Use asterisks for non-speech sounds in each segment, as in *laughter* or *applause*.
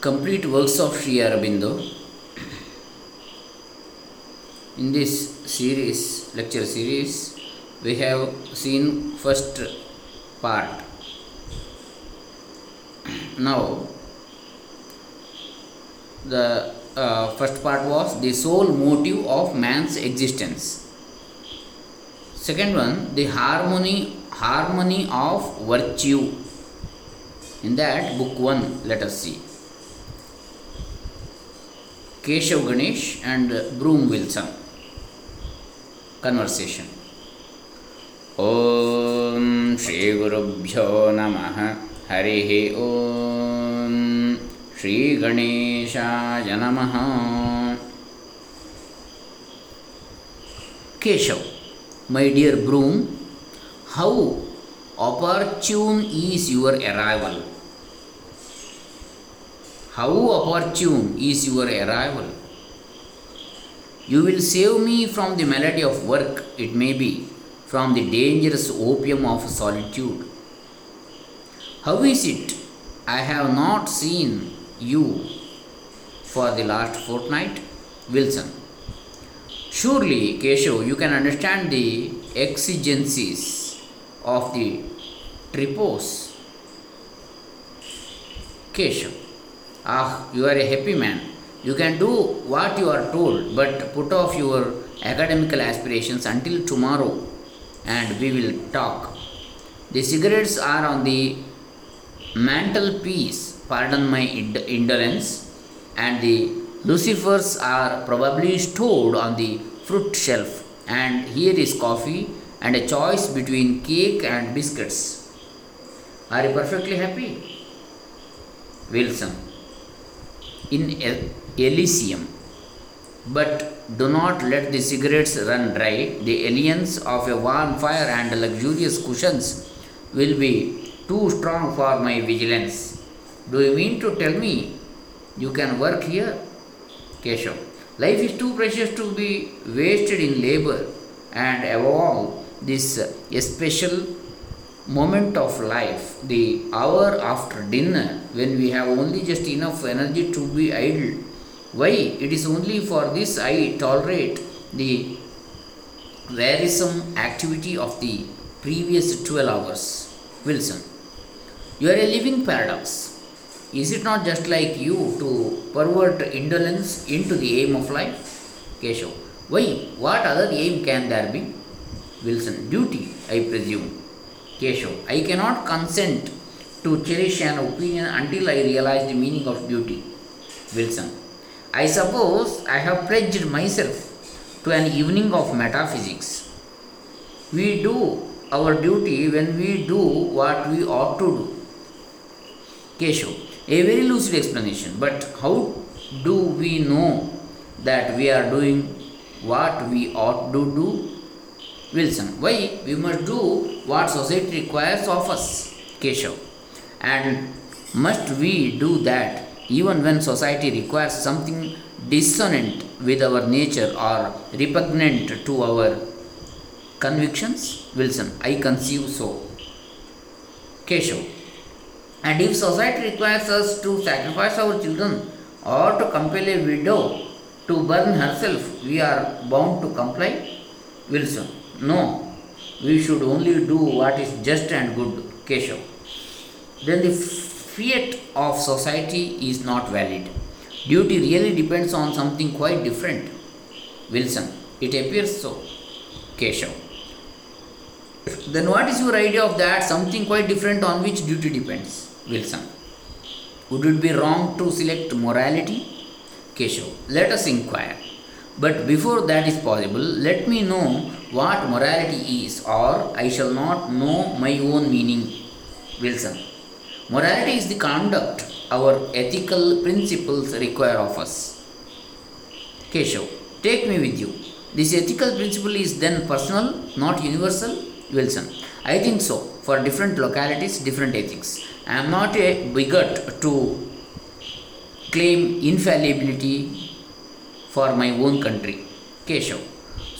complete works of Sri Aurobindo. In this series, lecture series, we have seen first part. Now, the uh, first part was the sole motive of man's existence. Second one, the harmony harmony of virtue. In that book one, let us see. Keshav Ganesh and Broom Wilson. Conversation. ॐ श्रीगुरुभ्यो नमः हरिः ॐ श्रीगणेशाय नमः Keshav, my dear Broom, how opportune is your arrival? How opportune is your arrival? You will save me from the malady of work, it may be, from the dangerous opium of solitude. How is it I have not seen you for the last fortnight? Wilson. Surely, Keshav, you can understand the exigencies of the tripos. Keshav. Ah, you are a happy man. You can do what you are told, but put off your academical aspirations until tomorrow and we will talk. The cigarettes are on the mantelpiece, pardon my ind- indolence, and the lucifers are probably stored on the fruit shelf. And here is coffee and a choice between cake and biscuits. Are you perfectly happy? Wilson. In Elysium. But do not let the cigarettes run dry. The aliens of a warm fire and luxurious cushions will be too strong for my vigilance. Do you mean to tell me you can work here? Keshav. Life is too precious to be wasted in labor, and above all, this uh, special moment of life, the hour after dinner, when we have only just enough energy to be idle. Why? It is only for this I tolerate the wearisome activity of the previous 12 hours. Wilson. You are a living paradox. Is it not just like you to pervert indolence into the aim of life? Keshav. Why? What other aim can there be? Wilson. Duty, I presume. Keshav. I cannot consent to cherish an opinion until I realize the meaning of duty. Wilson. I suppose I have pledged myself to an evening of metaphysics. We do our duty when we do what we ought to do. Keshav, a very lucid explanation, but how do we know that we are doing what we ought to do? Wilson, why we must do what society requires of us? Keshav, and must we do that even when society requires something dissonant with our nature or repugnant to our convictions? Wilson, I conceive so. Keshav, and if society requires us to sacrifice our children or to compel a widow to burn herself, we are bound to comply? Wilson, no, we should only do what is just and good. Keshav, then the fiat of society is not valid. Duty really depends on something quite different. Wilson, it appears so. Keshav, then what is your idea of that something quite different on which duty depends? Wilson. Would it be wrong to select morality? Keshav. Let us inquire. But before that is possible, let me know what morality is, or I shall not know my own meaning. Wilson. Morality is the conduct our ethical principles require of us. Keshav. Take me with you. This ethical principle is then personal, not universal? Wilson. I think so. For different localities, different ethics. I am not a bigot to claim infallibility for my own country. Keshav.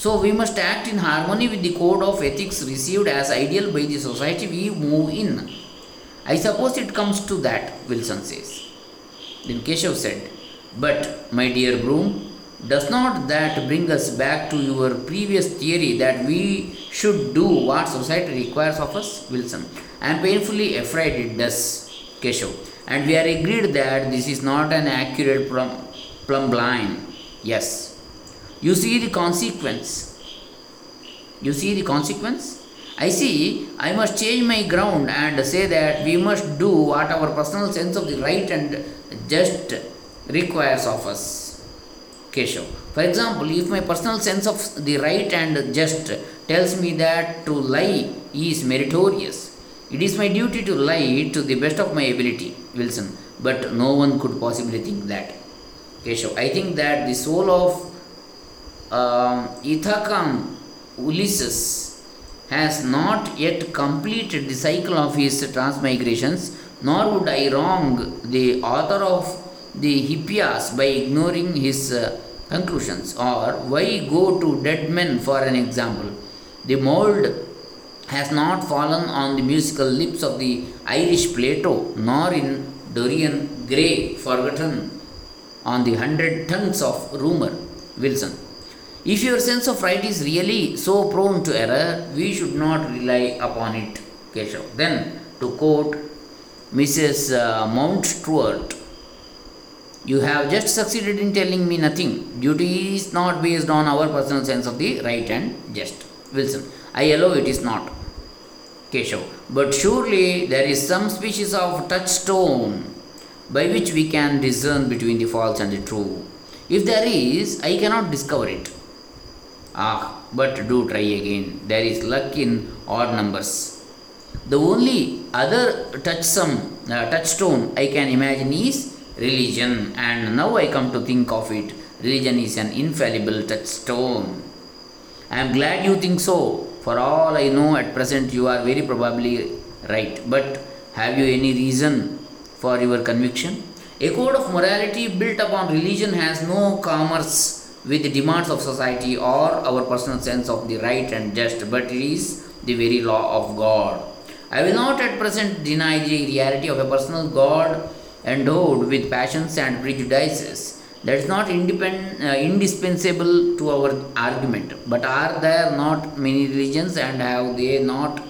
So we must act in harmony with the code of ethics received as ideal by the society we move in. I suppose it comes to that, Wilson says. Then Keshav said, But, my dear Broom, does not that bring us back to your previous theory that we should do what society requires of us? Wilson. I am painfully afraid it does, Keshav. And we are agreed that this is not an accurate plumb, plumb line. Yes. You see the consequence. You see the consequence? I see, I must change my ground and say that we must do what our personal sense of the right and just requires of us. Keshav. For example, if my personal sense of the right and just tells me that to lie is meritorious, it is my duty to lie to the best of my ability, Wilson. But no one could possibly think that. Keshav. I think that the soul of um, Ulysses has not yet completed the cycle of his transmigrations, nor would I wrong the author of the Hippias by ignoring his uh, conclusions. Or why go to dead men for an example? The mold has not fallen on the musical lips of the Irish Plato, nor in Dorian Gray forgotten on the hundred tongues of rumor. Wilson. If your sense of right is really so prone to error, we should not rely upon it. Keshav. Then, to quote Mrs. Uh, Mountstuart, you have just succeeded in telling me nothing. Duty is not based on our personal sense of the right and just. Wilson. I allow it is not. Keshav. But surely there is some species of touchstone by which we can discern between the false and the true. If there is, I cannot discover it. Ah, but do try again. There is luck in odd numbers. The only other touchsome, uh, touchstone I can imagine is religion, and now I come to think of it, religion is an infallible touchstone. I am glad you think so. For all I know, at present you are very probably right. But have you any reason for your conviction? A code of morality built upon religion has no commerce with the demands of society or our personal sense of the right and just, but it is the very law of God. I will not at present deny the reality of a personal God endowed with passions and prejudices. That is not independ, uh, indispensable to our argument. But are there not many religions and have they not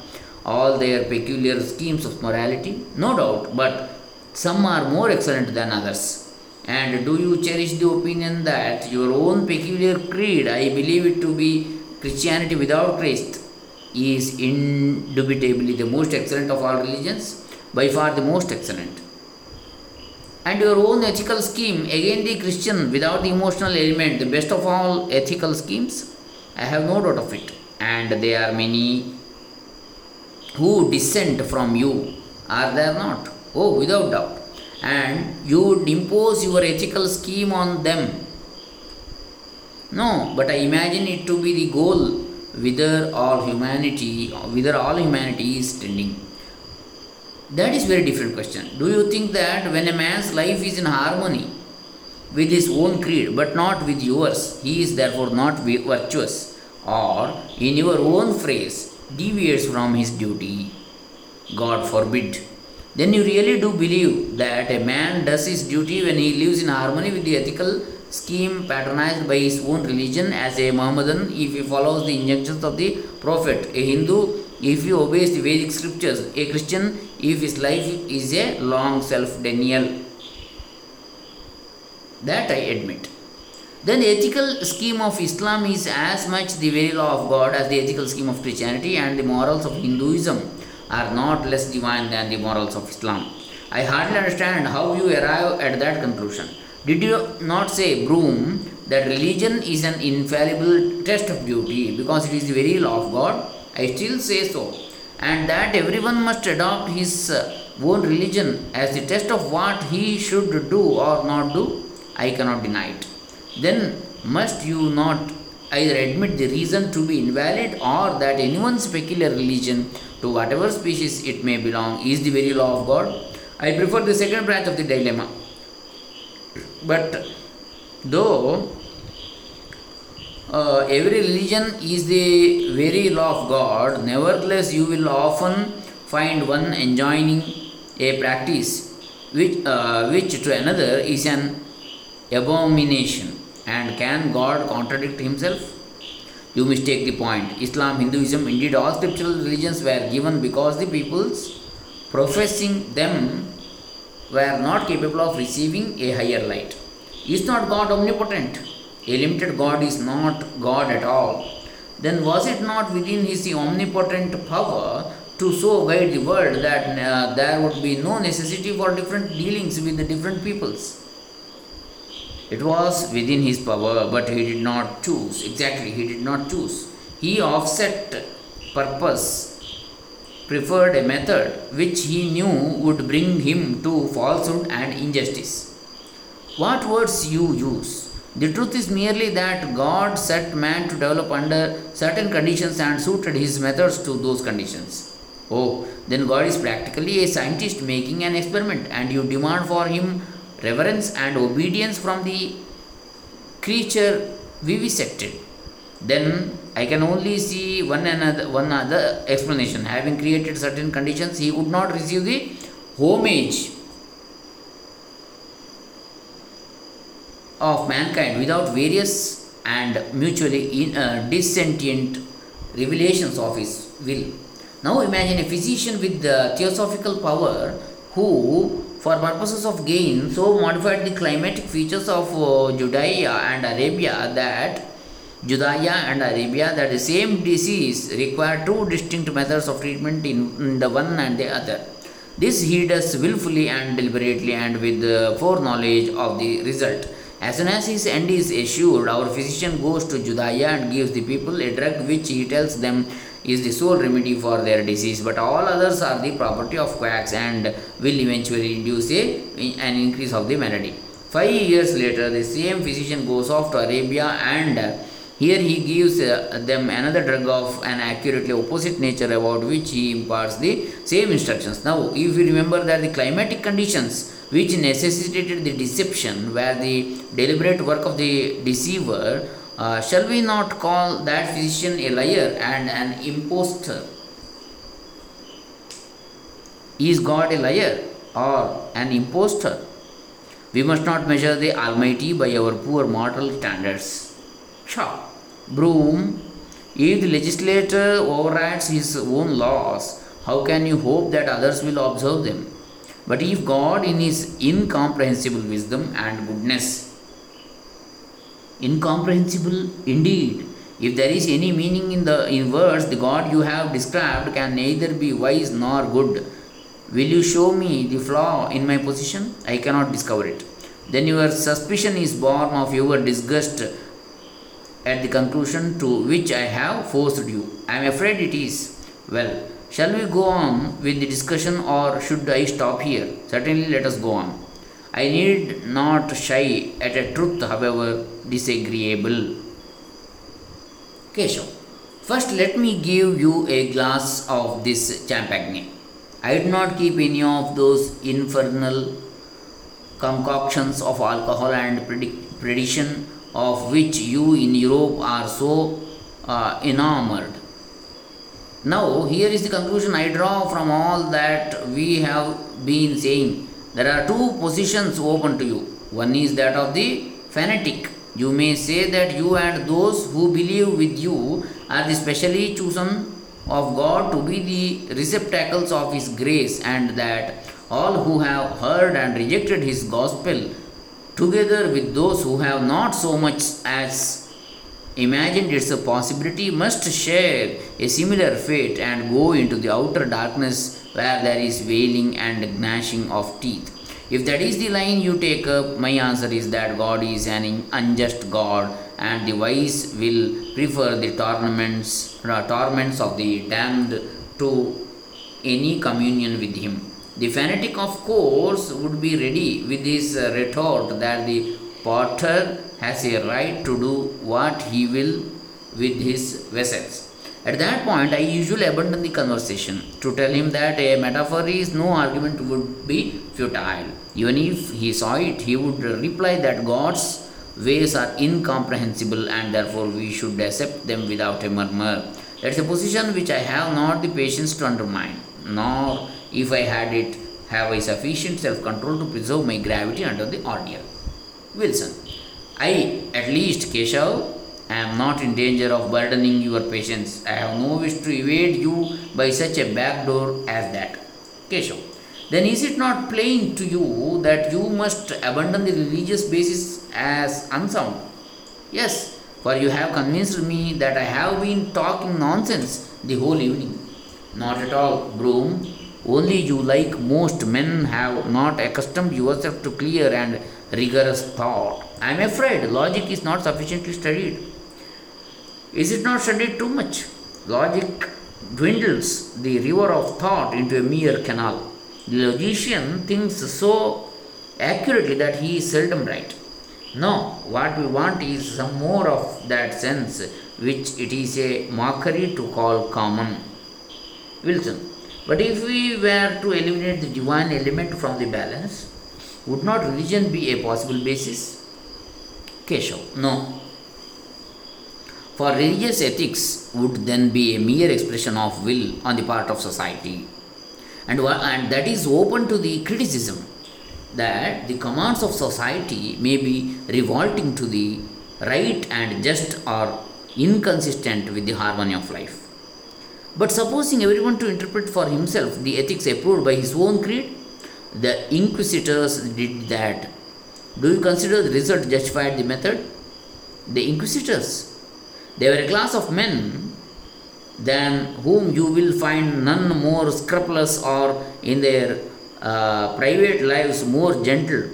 all their peculiar schemes of morality? No doubt, but some are more excellent than others. And do you cherish the opinion that your own peculiar creed, I believe it to be Christianity without Christ, is indubitably the most excellent of all religions? By far the most excellent. And your own ethical scheme, again the Christian without the emotional element, the best of all ethical schemes? I have no doubt of it. And there are many who dissent from you, are there not? Oh, without doubt and you would impose your ethical scheme on them. No, but I imagine it to be the goal whither all humanity, whither all humanity is tending. That is very different question. Do you think that when a man's life is in harmony with his own creed but not with yours, he is therefore not virtuous, or in your own phrase, deviates from his duty? God forbid then you really do believe that a man does his duty when he lives in harmony with the ethical scheme patronized by his own religion as a Mohammedan if he follows the injunctions of the Prophet, a Hindu if he obeys the Vedic scriptures, a Christian if his life is a long self denial. That I admit. Then the ethical scheme of Islam is as much the very law of God as the ethical scheme of Christianity and the morals of Hinduism are not less divine than the morals of Islam. I hardly understand how you arrive at that conclusion. Did you not say, Broom, that religion is an infallible test of duty because it is the very law of God? I still say so. And that everyone must adopt his uh, own religion as the test of what he should do or not do? I cannot deny it. Then must you not either admit the reason to be invalid or that anyone's peculiar religion to whatever species it may belong is the very law of God. I prefer the second branch of the dilemma. But though uh, every religion is the very law of God, nevertheless, you will often find one enjoining a practice which, uh, which to another is an abomination. And can God contradict himself? You mistake the point. Islam, Hinduism, indeed all scriptural religions were given because the peoples professing them were not capable of receiving a higher light. Is not God omnipotent? A limited God is not God at all. Then was it not within his omnipotent power to so guide the world that uh, there would be no necessity for different dealings with the different peoples? It was within his power, but he did not choose. Exactly, he did not choose. He offset purpose preferred a method which he knew would bring him to falsehood and injustice. What words you use? The truth is merely that God set man to develop under certain conditions and suited his methods to those conditions. Oh, then God is practically a scientist making an experiment, and you demand for him reverence and obedience from the creature vivisected. Then I can only see one another one other explanation. Having created certain conditions, he would not receive the homage of mankind without various and mutually in, uh, dissentient revelations of his will. Now imagine a physician with the theosophical power who, for purposes of gain, so modified the climatic features of uh, Judea and Arabia that Judea and Arabia that the same disease require two distinct methods of treatment in, in the one and the other. This he does willfully and deliberately and with the foreknowledge of the result. As soon as his end is assured, our physician goes to Judea and gives the people a drug which he tells them is the sole remedy for their disease, but all others are the property of quacks and will eventually induce a, an increase of the malady. Five years later, the same physician goes off to Arabia and here he gives uh, them another drug of an accurately opposite nature about which he imparts the same instructions. Now, if you remember that the climatic conditions which necessitated the deception were the deliberate work of the deceiver, uh, shall we not call that physician a liar and an impostor? Is God a liar or an impostor? We must not measure the Almighty by our poor mortal standards. Sure. Broom, if the legislator overrides his own laws, how can you hope that others will observe them? But if God, in his incomprehensible wisdom and goodness, incomprehensible indeed, if there is any meaning in the in words, the God you have described can neither be wise nor good. Will you show me the flaw in my position? I cannot discover it. Then your suspicion is born of your disgust at the conclusion to which I have forced you. I am afraid it is. Well, shall we go on with the discussion or should I stop here? Certainly, let us go on. I need not shy at a truth, however disagreeable. Keshav, first let me give you a glass of this champagne. I did not keep any of those infernal concoctions of alcohol and predict, prediction of which you in Europe are so uh, enamored. Now, here is the conclusion I draw from all that we have been saying. There are two positions open to you. One is that of the fanatic. You may say that you and those who believe with you are the specially chosen of God to be the receptacles of His grace, and that all who have heard and rejected His gospel together with those who have not so much as imagined its a possibility must share a similar fate and go into the outer darkness where there is wailing and gnashing of teeth. If that is the line you take up, my answer is that God is an unjust God and the wise will prefer the torments, uh, torments of the damned to any communion with Him. The fanatic, of course, would be ready with his uh, retort that the potter has a right to do what he will with his vessels. At that point, I usually abandon the conversation to tell him that a metaphor is no argument would be futile. Even if he saw it, he would reply that God's ways are incomprehensible and therefore we should accept them without a murmur. That's a position which I have not the patience to undermine, nor if I had it, have I sufficient self control to preserve my gravity under the ordeal? Wilson. I, at least, Keshav, am not in danger of burdening your patience. I have no wish to evade you by such a back door as that. Keshav. Then is it not plain to you that you must abandon the religious basis as unsound? Yes, for you have convinced me that I have been talking nonsense the whole evening. Not at all, Broom. Only you, like most men, have not accustomed yourself to clear and rigorous thought. I am afraid logic is not sufficiently studied. Is it not studied too much? Logic dwindles the river of thought into a mere canal. The logician thinks so accurately that he is seldom right. No, what we want is some more of that sense which it is a mockery to call common. Wilson. But if we were to eliminate the divine element from the balance, would not religion be a possible basis? Keshav. No. For religious ethics would then be a mere expression of will on the part of society. And, and that is open to the criticism that the commands of society may be revolting to the right and just or inconsistent with the harmony of life. But supposing everyone to interpret for himself the ethics approved by his own creed, the inquisitors did that. Do you consider the result justified the method? The inquisitors. They were a class of men than whom you will find none more scrupulous or in their uh, private lives more gentle,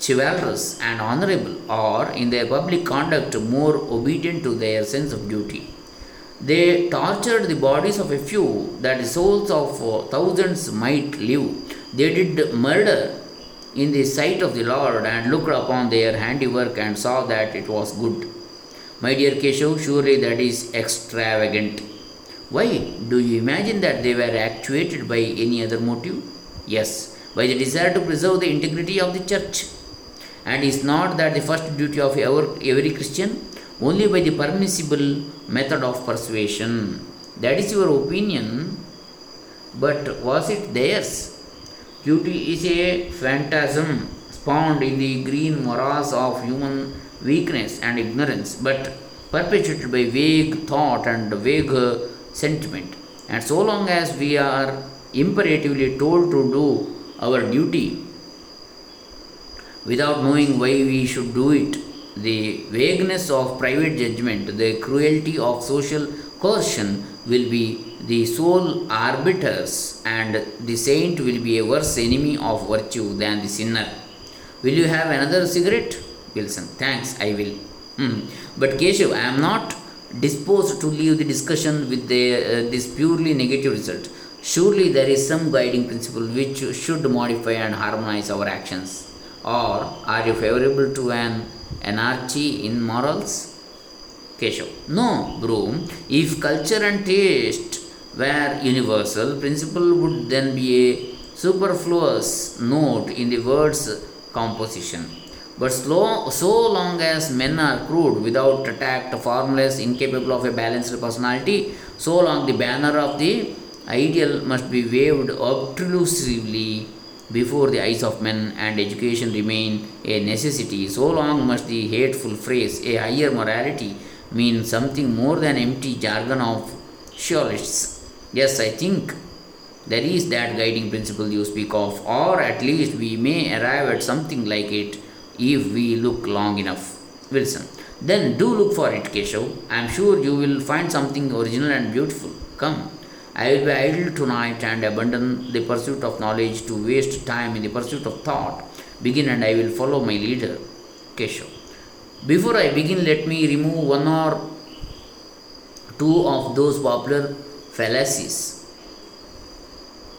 chivalrous, and honorable, or in their public conduct more obedient to their sense of duty. They tortured the bodies of a few that the souls of uh, thousands might live. They did murder in the sight of the Lord and looked upon their handiwork and saw that it was good. My dear Keshav, surely that is extravagant. Why? Do you imagine that they were actuated by any other motive? Yes, by the desire to preserve the integrity of the church. And is not that the first duty of every Christian? only by the permissible method of persuasion. That is your opinion, but was it theirs? Duty is a phantasm spawned in the green morass of human weakness and ignorance, but perpetuated by vague thought and vague sentiment. And so long as we are imperatively told to do our duty without knowing why we should do it, the vagueness of private judgment, the cruelty of social coercion will be the sole arbiters, and the saint will be a worse enemy of virtue than the sinner. Will you have another cigarette? Wilson. Thanks, I will. Hmm. But Keshav, I am not disposed to leave the discussion with the, uh, this purely negative result. Surely there is some guiding principle which should modify and harmonize our actions. Or are you favorable to an anarchy in morals? Keshav. No, Broom. If culture and taste were universal, principle would then be a superfluous note in the word's composition. But slow, so long as men are crude, without tact, formless, incapable of a balanced personality, so long the banner of the ideal must be waved obtrusively before the eyes of men, and education remain a necessity, so long must the hateful phrase, a higher morality, mean something more than empty jargon of sciolists. Yes, I think there is that guiding principle you speak of, or at least we may arrive at something like it if we look long enough. Wilson. Then do look for it, Keshav. I am sure you will find something original and beautiful. Come. I will be idle tonight and abandon the pursuit of knowledge to waste time in the pursuit of thought. Begin and I will follow my leader, Keshav. Before I begin, let me remove one or two of those popular fallacies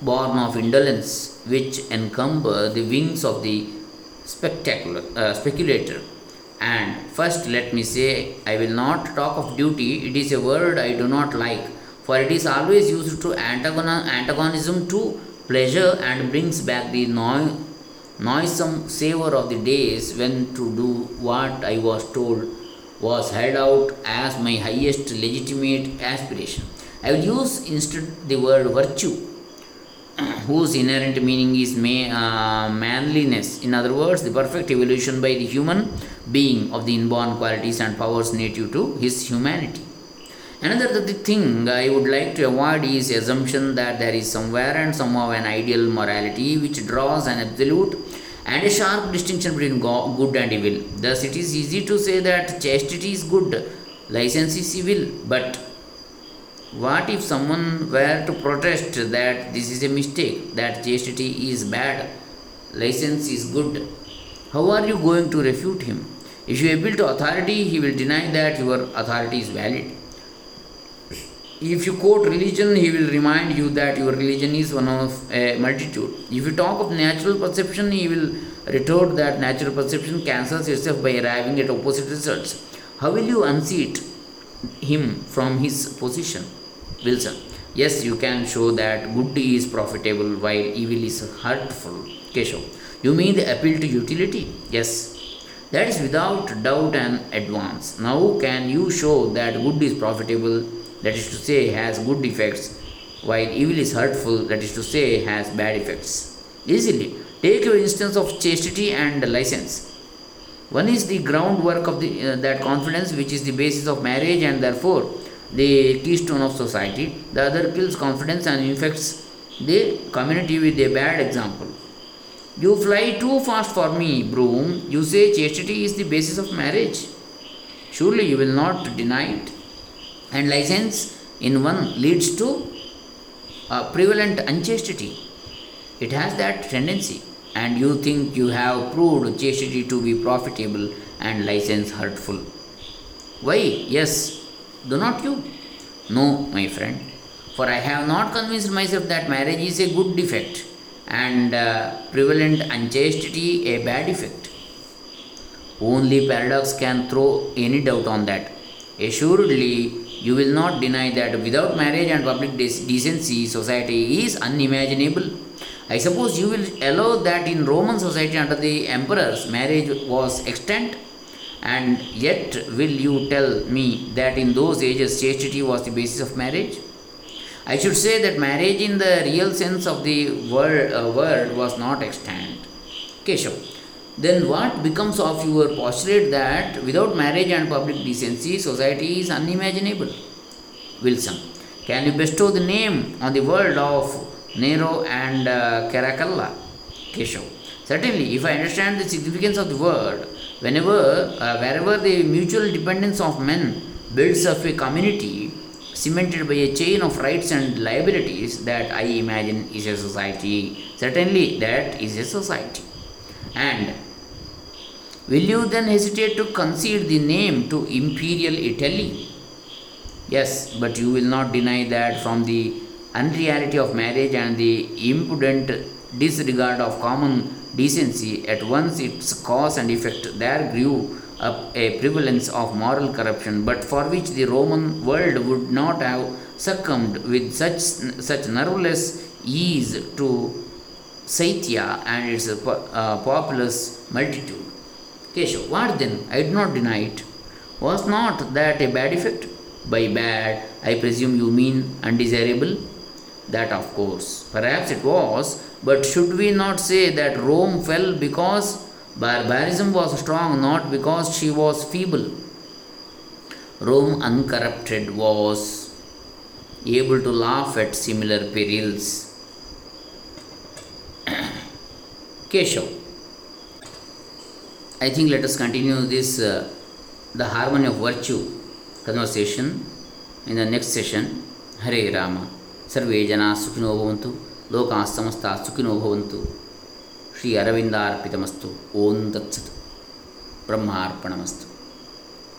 born of indolence which encumber the wings of the spectacular uh, speculator. And first let me say i will not talk of duty. It is a word i do not like for it is always used to antagon- antagonism to pleasure and brings back the no- noisome savor of the days when to do what I was told was held out as my highest legitimate aspiration. I will use instead the word virtue whose inherent meaning is uh, manliness. In other words, the perfect evolution by the human being of the inborn qualities and powers native to his humanity. Another the thing I would like to avoid is assumption that there is somewhere and somehow an ideal morality which draws an absolute and a sharp distinction between go- good and evil. Thus, it is easy to say that chastity is good, license is evil, but what if someone were to protest that this is a mistake, that chastity is bad, license is good? How are you going to refute him? If you appeal to authority, he will deny that your authority is valid. If you quote religion, he will remind you that your religion is one of a multitude. If you talk of natural perception, he will retort that natural perception cancels itself by arriving at opposite results. How will you unseat him from his position? Wilson. Yes, you can show that good is profitable while evil is hurtful. Keshav. You mean the appeal to utility? Yes. That is without doubt an advance. Now, can you show that good is profitable, that is to say, has good effects, while evil is hurtful, that is to say, has bad effects? Easily. Take your instance of chastity and license. One is the groundwork of the, uh, that confidence, which is the basis of marriage and therefore the keystone of society. The other kills confidence and infects the community with a bad example. You fly too fast for me, broom. You say chastity is the basis of marriage. Surely you will not deny it. And license in one leads to a prevalent unchastity. It has that tendency. And you think you have proved chastity to be profitable and license hurtful. Why? Yes. Do not you? No, my friend. For I have not convinced myself that marriage is a good defect and uh, prevalent unchastity a bad effect. Only paradox can throw any doubt on that. Assuredly, you will not deny that without marriage and public de- decency, society is unimaginable. I suppose you will allow that in Roman society under the emperors, marriage was extant, and yet will you tell me that in those ages chastity was the basis of marriage? I should say that marriage in the real sense of the word, uh, word was not extant. Keshav. Then what becomes of your postulate that without marriage and public decency, society is unimaginable? Wilson. Can you bestow the name on the world of Nero and uh, Caracalla? Keshav. Certainly, if I understand the significance of the word, whenever, uh, wherever the mutual dependence of men builds up a community cemented by a chain of rights and liabilities, that I imagine is a society. Certainly, that is a society. And will you then hesitate to concede the name to Imperial Italy? Yes, but you will not deny that from the unreality of marriage and the impudent disregard of common decency, at once its cause and effect, there grew up a prevalence of moral corruption, but for which the Roman world would not have succumbed with such, such nerveless ease to Scythia and its uh, populous multitude. Keshav, what then? I do not deny it. Was not that a bad effect? By bad, I presume you mean undesirable? That, of course. Perhaps it was, but should we not say that Rome fell because barbarism was strong, not because she was feeble? Rome, uncorrupted, was able to laugh at similar perils. *clears throat* Keshav. I think let us continue this uh, the harmony of virtue conversation in the next session. Hare Rama. सर्वे जना सुखिनो भवन्तु ಲೋಕಾಃ ಸಮಸ್ತ ಸುಖಿನೋ ಭವಂತು. ಶ್ರೀ ಅರವಿಂದಾರ್ಪಿತಮಸ್ತು. ಓಂ ತತ್ಸತ್. ಬ್ರಹ್ಮಾರ್ಪಣಮಸ್ತು.